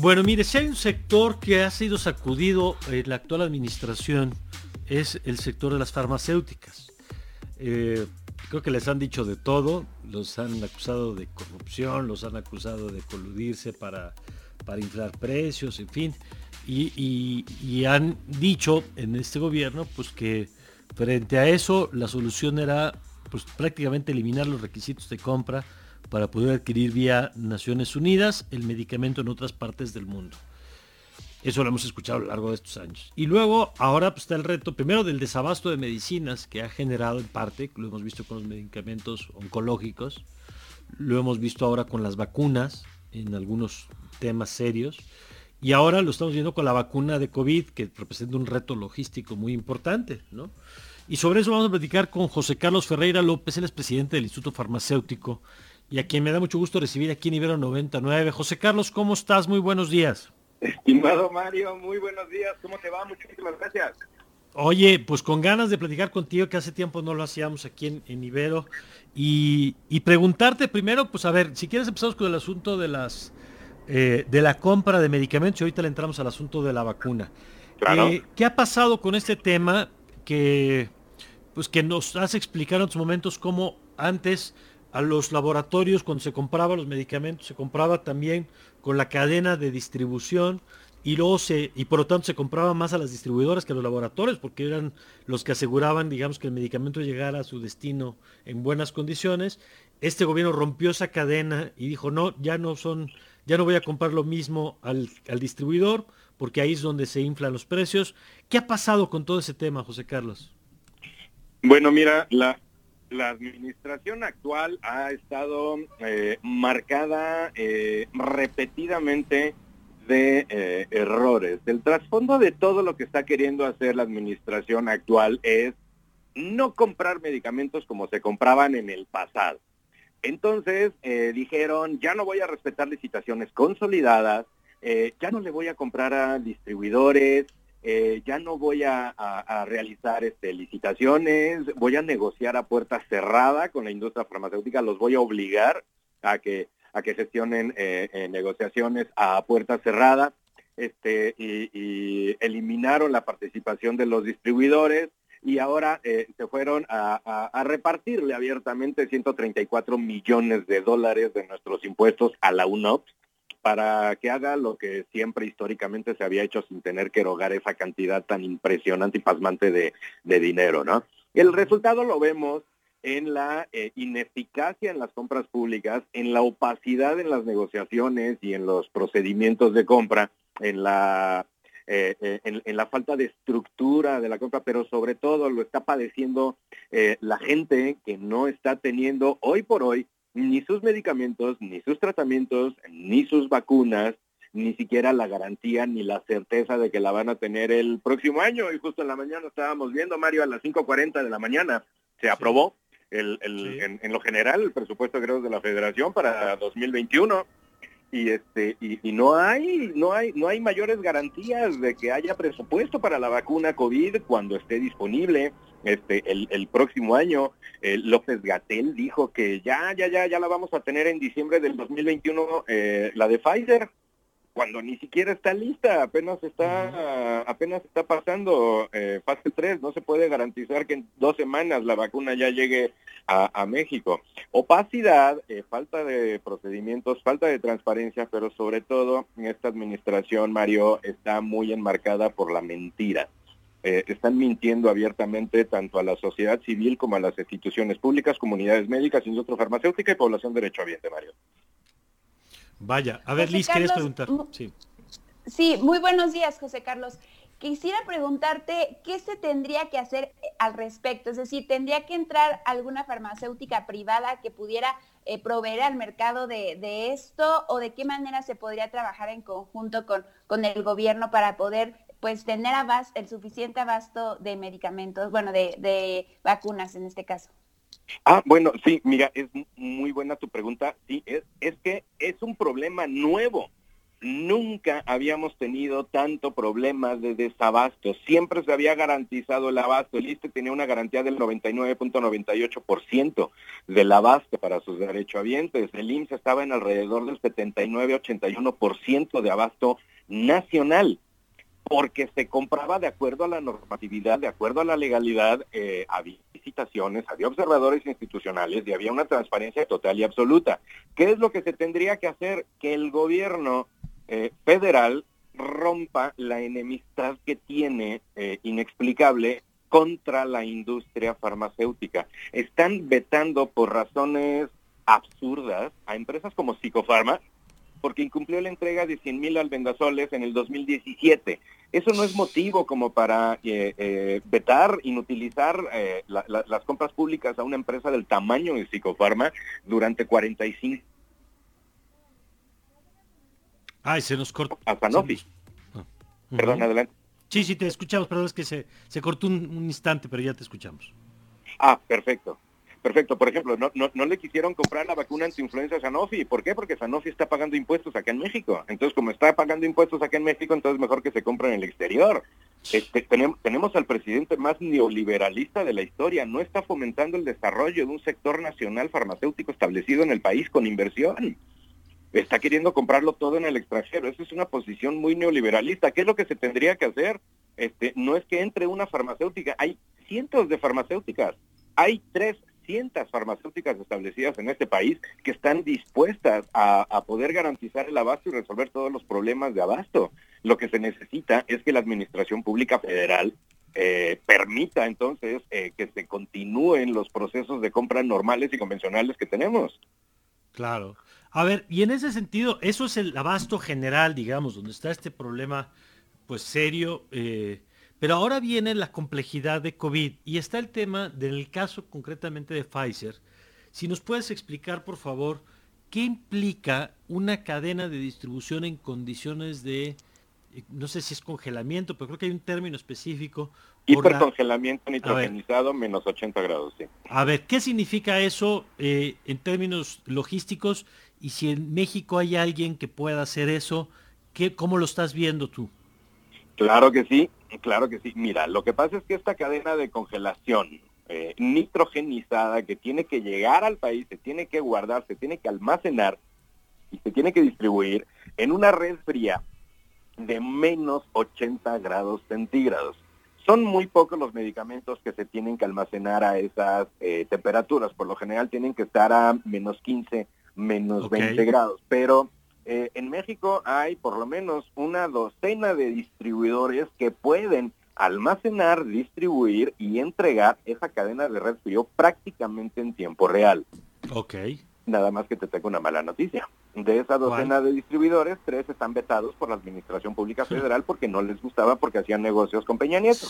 Bueno, mire, si hay un sector que ha sido sacudido en la actual administración, es el sector de las farmacéuticas. Eh, creo que les han dicho de todo, los han acusado de corrupción, los han acusado de coludirse para, para inflar precios, en fin, y, y han dicho en este gobierno pues que frente a eso la solución era pues prácticamente eliminar los requisitos de compra para poder adquirir vía Naciones Unidas el medicamento en otras partes del mundo. Eso lo hemos escuchado a lo largo de estos años. Y luego, ahora pues, está el reto, primero del desabasto de medicinas que ha generado en parte, lo hemos visto con los medicamentos oncológicos, lo hemos visto ahora con las vacunas, en algunos temas serios, y ahora lo estamos viendo con la vacuna de COVID, que representa un reto logístico muy importante, ¿no? Y sobre eso vamos a platicar con José Carlos Ferreira López, es presidente del Instituto Farmacéutico y a quien me da mucho gusto recibir aquí en Ibero 99. José Carlos, ¿cómo estás? Muy buenos días. Estimado Mario, muy buenos días. ¿Cómo te va? Muchísimas gracias. Oye, pues con ganas de platicar contigo, que hace tiempo no lo hacíamos aquí en, Ibero, y, preguntarte primero, pues a ver, si quieres empezamos con el asunto de las eh, de la compra de medicamentos y ahorita le entramos al asunto de la vacuna. Claro. Eh, ¿Qué ha pasado con este tema que pues que nos has explicado en otros momentos cómo antes a los laboratorios cuando se compraba los medicamentos se compraba también con la cadena de distribución y luego se y por lo tanto se compraba más a las distribuidoras que a los laboratorios porque eran los que aseguraban digamos que el medicamento llegara a su destino en buenas condiciones. Este gobierno rompió esa cadena y dijo no ya no son ya no voy a comprar lo mismo al, al distribuidor porque ahí es donde se inflan los precios qué ha pasado con todo ese tema José Carlos bueno, mira, la, la administración actual ha estado eh, marcada eh, repetidamente de eh, errores. El trasfondo de todo lo que está queriendo hacer la administración actual es no comprar medicamentos como se compraban en el pasado. Entonces dijeron, ya no voy a respetar licitaciones consolidadas, ya no le voy a comprar a distribuidores, eh, ya no voy a, realizar este, licitaciones, voy a negociar a puerta cerrada con la industria farmacéutica, los voy a obligar a que, gestionen eh, negociaciones a puerta cerrada, este, y, eliminaron la participación de los distribuidores y ahora eh, se fueron a, repartirle abiertamente 134 millones de dólares de nuestros impuestos a la UNOPS para que haga lo que siempre históricamente se había hecho sin tener que erogar esa cantidad tan impresionante y pasmante de, dinero, ¿no? El resultado lo vemos en la eh, ineficacia en las compras públicas, en la opacidad en las negociaciones y en los procedimientos de compra, en la eh, eh, en, la falta de estructura de la compra, pero sobre todo lo está padeciendo la gente que no está teniendo hoy por hoy ni sus medicamentos, ni sus tratamientos, ni sus vacunas, ni siquiera la garantía ni la certeza de que la van a tener el próximo año. Y justo en la mañana estábamos viendo, Mario, a las 5.40 de la mañana se aprobó el, en, en, lo general el presupuesto creo de la Federación para 2021 y este y, no hay no hay no hay mayores garantías de que haya presupuesto para la vacuna covid cuando esté disponible este el, el próximo año López Gatel dijo que ya ya ya ya la vamos a tener en diciembre del 2021 eh, la de Pfizer cuando ni siquiera está lista, apenas está, apenas está pasando eh, fase 3, no se puede garantizar que en dos semanas la vacuna ya llegue a, México. Opacidad, eh, falta de procedimientos, falta de transparencia, pero sobre todo en esta administración, Mario, está muy enmarcada por la mentira. Eh, están mintiendo abiertamente tanto a la sociedad civil como a las instituciones públicas, comunidades médicas, industria farmacéutica y población derechohabiente, Mario. Vaya, a ver, Liz, ¿quieres preguntar? Sí. sí, muy buenos días, José Carlos. Quisiera preguntarte qué se tendría que hacer al respecto, es decir, ¿tendría que entrar alguna farmacéutica privada que pudiera eh, proveer al mercado de, esto o de qué manera se podría trabajar en conjunto con, con el gobierno para poder pues tener el suficiente abasto de medicamentos, bueno, de, de vacunas en este caso? Ah, bueno, sí, mira, es muy buena tu pregunta. Sí, es, es que es un problema nuevo. nunca habíamos tenido tanto problemas de desabasto. Siempre se había garantizado el abasto. El ISTE tenía una garantía del 99.98% del abasto para sus derechohabientes. El IMSS estaba en alrededor del 79-81% de abasto nacional porque se compraba de acuerdo a la normatividad, de acuerdo a la legalidad, eh, había licitaciones, había observadores institucionales y había una transparencia total y absoluta. ¿Qué es lo que se tendría que hacer? Que el gobierno eh, federal rompa la enemistad que tiene eh, inexplicable contra la industria farmacéutica. Están vetando por razones absurdas a empresas como Psicofarma, porque incumplió la entrega de 100 mil albendazoles en el 2017. Eso no es motivo como para eh, eh, vetar, inutilizar eh, las compras públicas a una empresa del tamaño de Psicofarma durante 45 Ay, se nos cortó. A Sanofi. Ah, Perdón, adelante. Sí, sí, te escuchamos, perdón, es que se, se cortó un instante, pero ya te escuchamos. Ah, perfecto. Perfecto. Por ejemplo, no, no, no, le quisieron comprar la vacuna anti-influenza a Sanofi. ¿Por qué? Porque Sanofi está pagando impuestos acá en México. Entonces, como está pagando impuestos acá en México, entonces mejor que se compre en el exterior. Este, tenemos, tenemos al presidente más neoliberalista de la historia. No está fomentando el desarrollo de un sector nacional farmacéutico establecido en el país con inversión. Está queriendo comprarlo todo en el extranjero. Esa es una posición muy neoliberalista. ¿Qué es lo que se tendría que hacer? Este, no es que entre una farmacéutica. Hay cientos de farmacéuticas. Hay tres farmacéuticas establecidas en este país que están dispuestas a, poder garantizar el abasto y resolver todos los problemas de abasto. Lo que se necesita es que la Administración Pública Federal eh, permita entonces eh, que se continúen los procesos de compra normales y convencionales que tenemos. Claro. A ver, y en ese sentido, eso es el abasto general, digamos, donde está este problema pues serio. Eh, pero ahora viene la complejidad de COVID y está el tema del caso concretamente de Pfizer. Si nos puedes explicar, por favor, qué implica una cadena de distribución en condiciones de, eh, no sé si es congelamiento, pero creo que hay un término específico. Hipercongelamiento nitrogenizado menos 80 grados, sí. A ver, ¿qué significa eso eh, en términos logísticos? Y si en México hay alguien que pueda hacer eso, ¿qué, ¿cómo lo estás viendo tú? Claro que sí, claro que sí. Mira, lo que pasa es que esta cadena de congelación eh, nitrogenizada que tiene que llegar al país, se tiene que guardar, se tiene que almacenar y se tiene que distribuir en una red fría de menos 80 grados centígrados. Son muy pocos los medicamentos que se tienen que almacenar a esas eh, temperaturas. Por lo general tienen que estar a menos 15, menos 20 grados. Pero eh, en México hay por lo menos una docena de distribuidores que pueden almacenar, distribuir y entregar esa cadena de red frío prácticamente en tiempo real. Ok. Nada más que te tengo una mala noticia. De esa docena de distribuidores, tres están vetados por la Administración Pública Federal porque no les gustaba porque hacían negocios con Peña Nieto.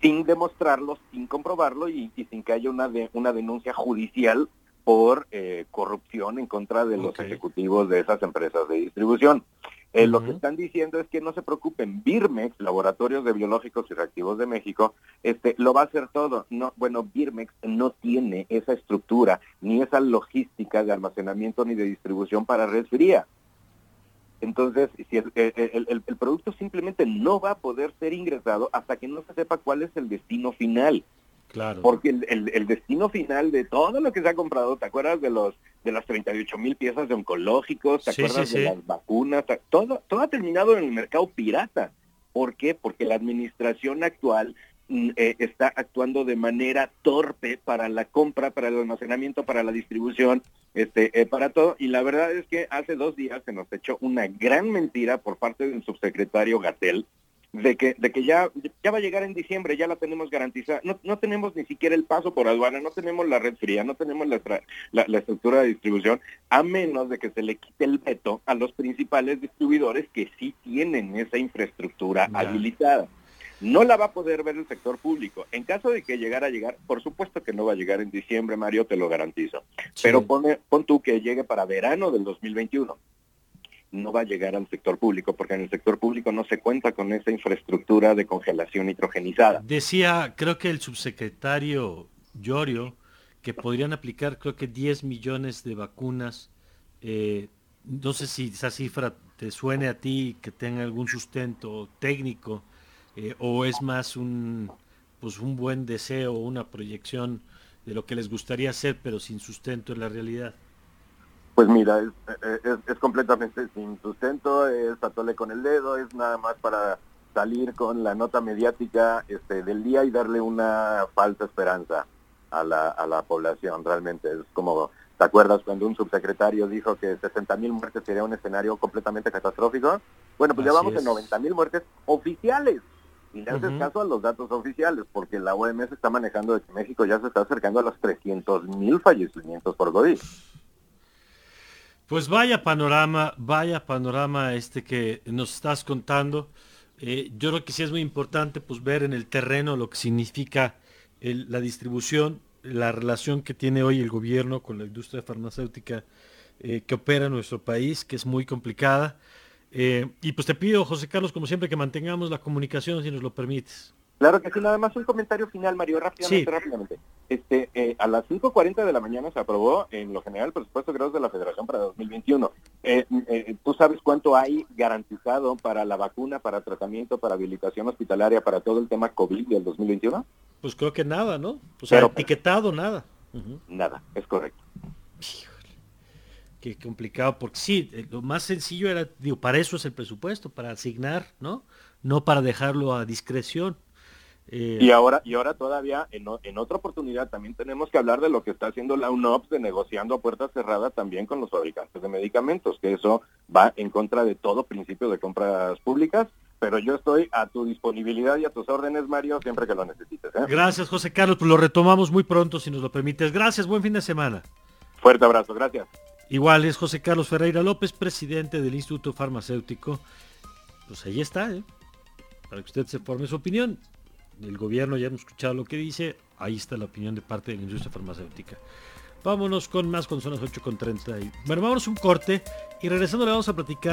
Sin demostrarlo, sin comprobarlo y, sin que haya una, de, una denuncia judicial por eh, corrupción en contra de los ejecutivos de esas empresas de distribución. Eh, lo que están diciendo es que no se preocupen, Birmex, Laboratorios de Biológicos y Reactivos de México, este, lo va a hacer todo. No, bueno, Birmex no tiene esa estructura, ni esa logística de almacenamiento ni de distribución para red fría. Entonces, si el, el, producto simplemente no va a poder ser ingresado hasta que no se sepa cuál es el destino final. Claro. Porque el, destino final de todo lo que se ha comprado, ¿te acuerdas de los de las 38 mil piezas de oncológicos? ¿Te acuerdas de las vacunas? Todo, todo ha terminado en el mercado pirata. ¿Por qué? Porque la administración actual mm, eh, está actuando de manera torpe para la compra, para el almacenamiento, para la distribución, este, eh, para todo. Y la verdad es que hace dos días se nos echó una gran mentira por parte del subsecretario Gatel, de que, de que ya, ya va a llegar en diciembre, ya la tenemos garantizada. No, no tenemos ni siquiera el paso por aduana, no tenemos la red fría, no tenemos la, la, estructura de distribución, a menos de que se le quite el veto a los principales distribuidores que sí tienen esa infraestructura habilitada. No la va a poder ver el sector público. En caso de que llegara a llegar, por supuesto que no va a llegar en diciembre, Mario, te lo garantizo. Pero pone, pon tú que llegue para verano del 2021 no va a llegar al sector público, porque en el sector público no se cuenta con esa infraestructura de congelación nitrogenizada. Decía, creo que el subsecretario Llorio, que podrían aplicar creo que 10 millones de vacunas eh, no sé si esa cifra te suene a ti, que tenga algún sustento técnico, eh, o es más un, pues un buen deseo, una proyección de lo que les gustaría hacer, pero sin sustento en la realidad. Pues mira, es, es, completamente sin sustento, es atole con el dedo, es nada más para salir con la nota mediática este, del día y darle una falsa esperanza a la, a la población. Realmente es como, ¿te acuerdas cuando un subsecretario dijo que 60 mil muertes sería un escenario completamente catastrófico? Bueno, pues ya vamos en 90 mil muertes oficiales. Y le haces caso a los datos oficiales, porque la OMS está manejando de que México ya se está acercando a los 300 mil fallecimientos por COVID. Pues vaya panorama, vaya panorama este que nos estás contando. Eh, yo creo que sí es muy importante pues ver en el terreno lo que significa la distribución, la relación que tiene hoy el gobierno con la industria farmacéutica eh, que opera en nuestro país, que es muy complicada. Eh, y pues te pido, José Carlos, como siempre, que mantengamos la comunicación si nos lo permites. Claro que sí, nada más un comentario final, Mario, rápidamente, rápidamente. Este, eh, a las 5.40 de la mañana se aprobó en lo general el presupuesto de de la Federación para 2021. Eh, eh, ¿Tú sabes cuánto hay garantizado para la vacuna, para tratamiento, para habilitación hospitalaria, para todo el tema COVID del 2021? Pues creo que nada, ¿no? O sea, etiquetado nada. Nada, es correcto. Qué complicado, porque sí, lo más sencillo era, digo, para eso es el presupuesto, para asignar, ¿no? No para dejarlo a discreción. Eh, y ahora y ahora todavía en, en, otra oportunidad también tenemos que hablar de lo que está haciendo la UNOPS de negociando a puerta cerrada también con los fabricantes de medicamentos, que eso va en contra de todo principio de compras públicas. Pero yo estoy a tu disponibilidad y a tus órdenes, Mario, siempre que lo necesites. ¿eh? Gracias, José Carlos. Pues lo retomamos muy pronto, si nos lo permites. Gracias, buen fin de semana. Fuerte abrazo, gracias. Igual es José Carlos Ferreira López, presidente del Instituto Farmacéutico. Pues ahí está, ¿eh? para que usted se forme su opinión el gobierno, ya hemos escuchado lo que dice, ahí está la opinión de parte de la industria farmacéutica. Vámonos con más con zonas 8 con 30. Y, bueno, vámonos un corte y regresando le vamos a platicar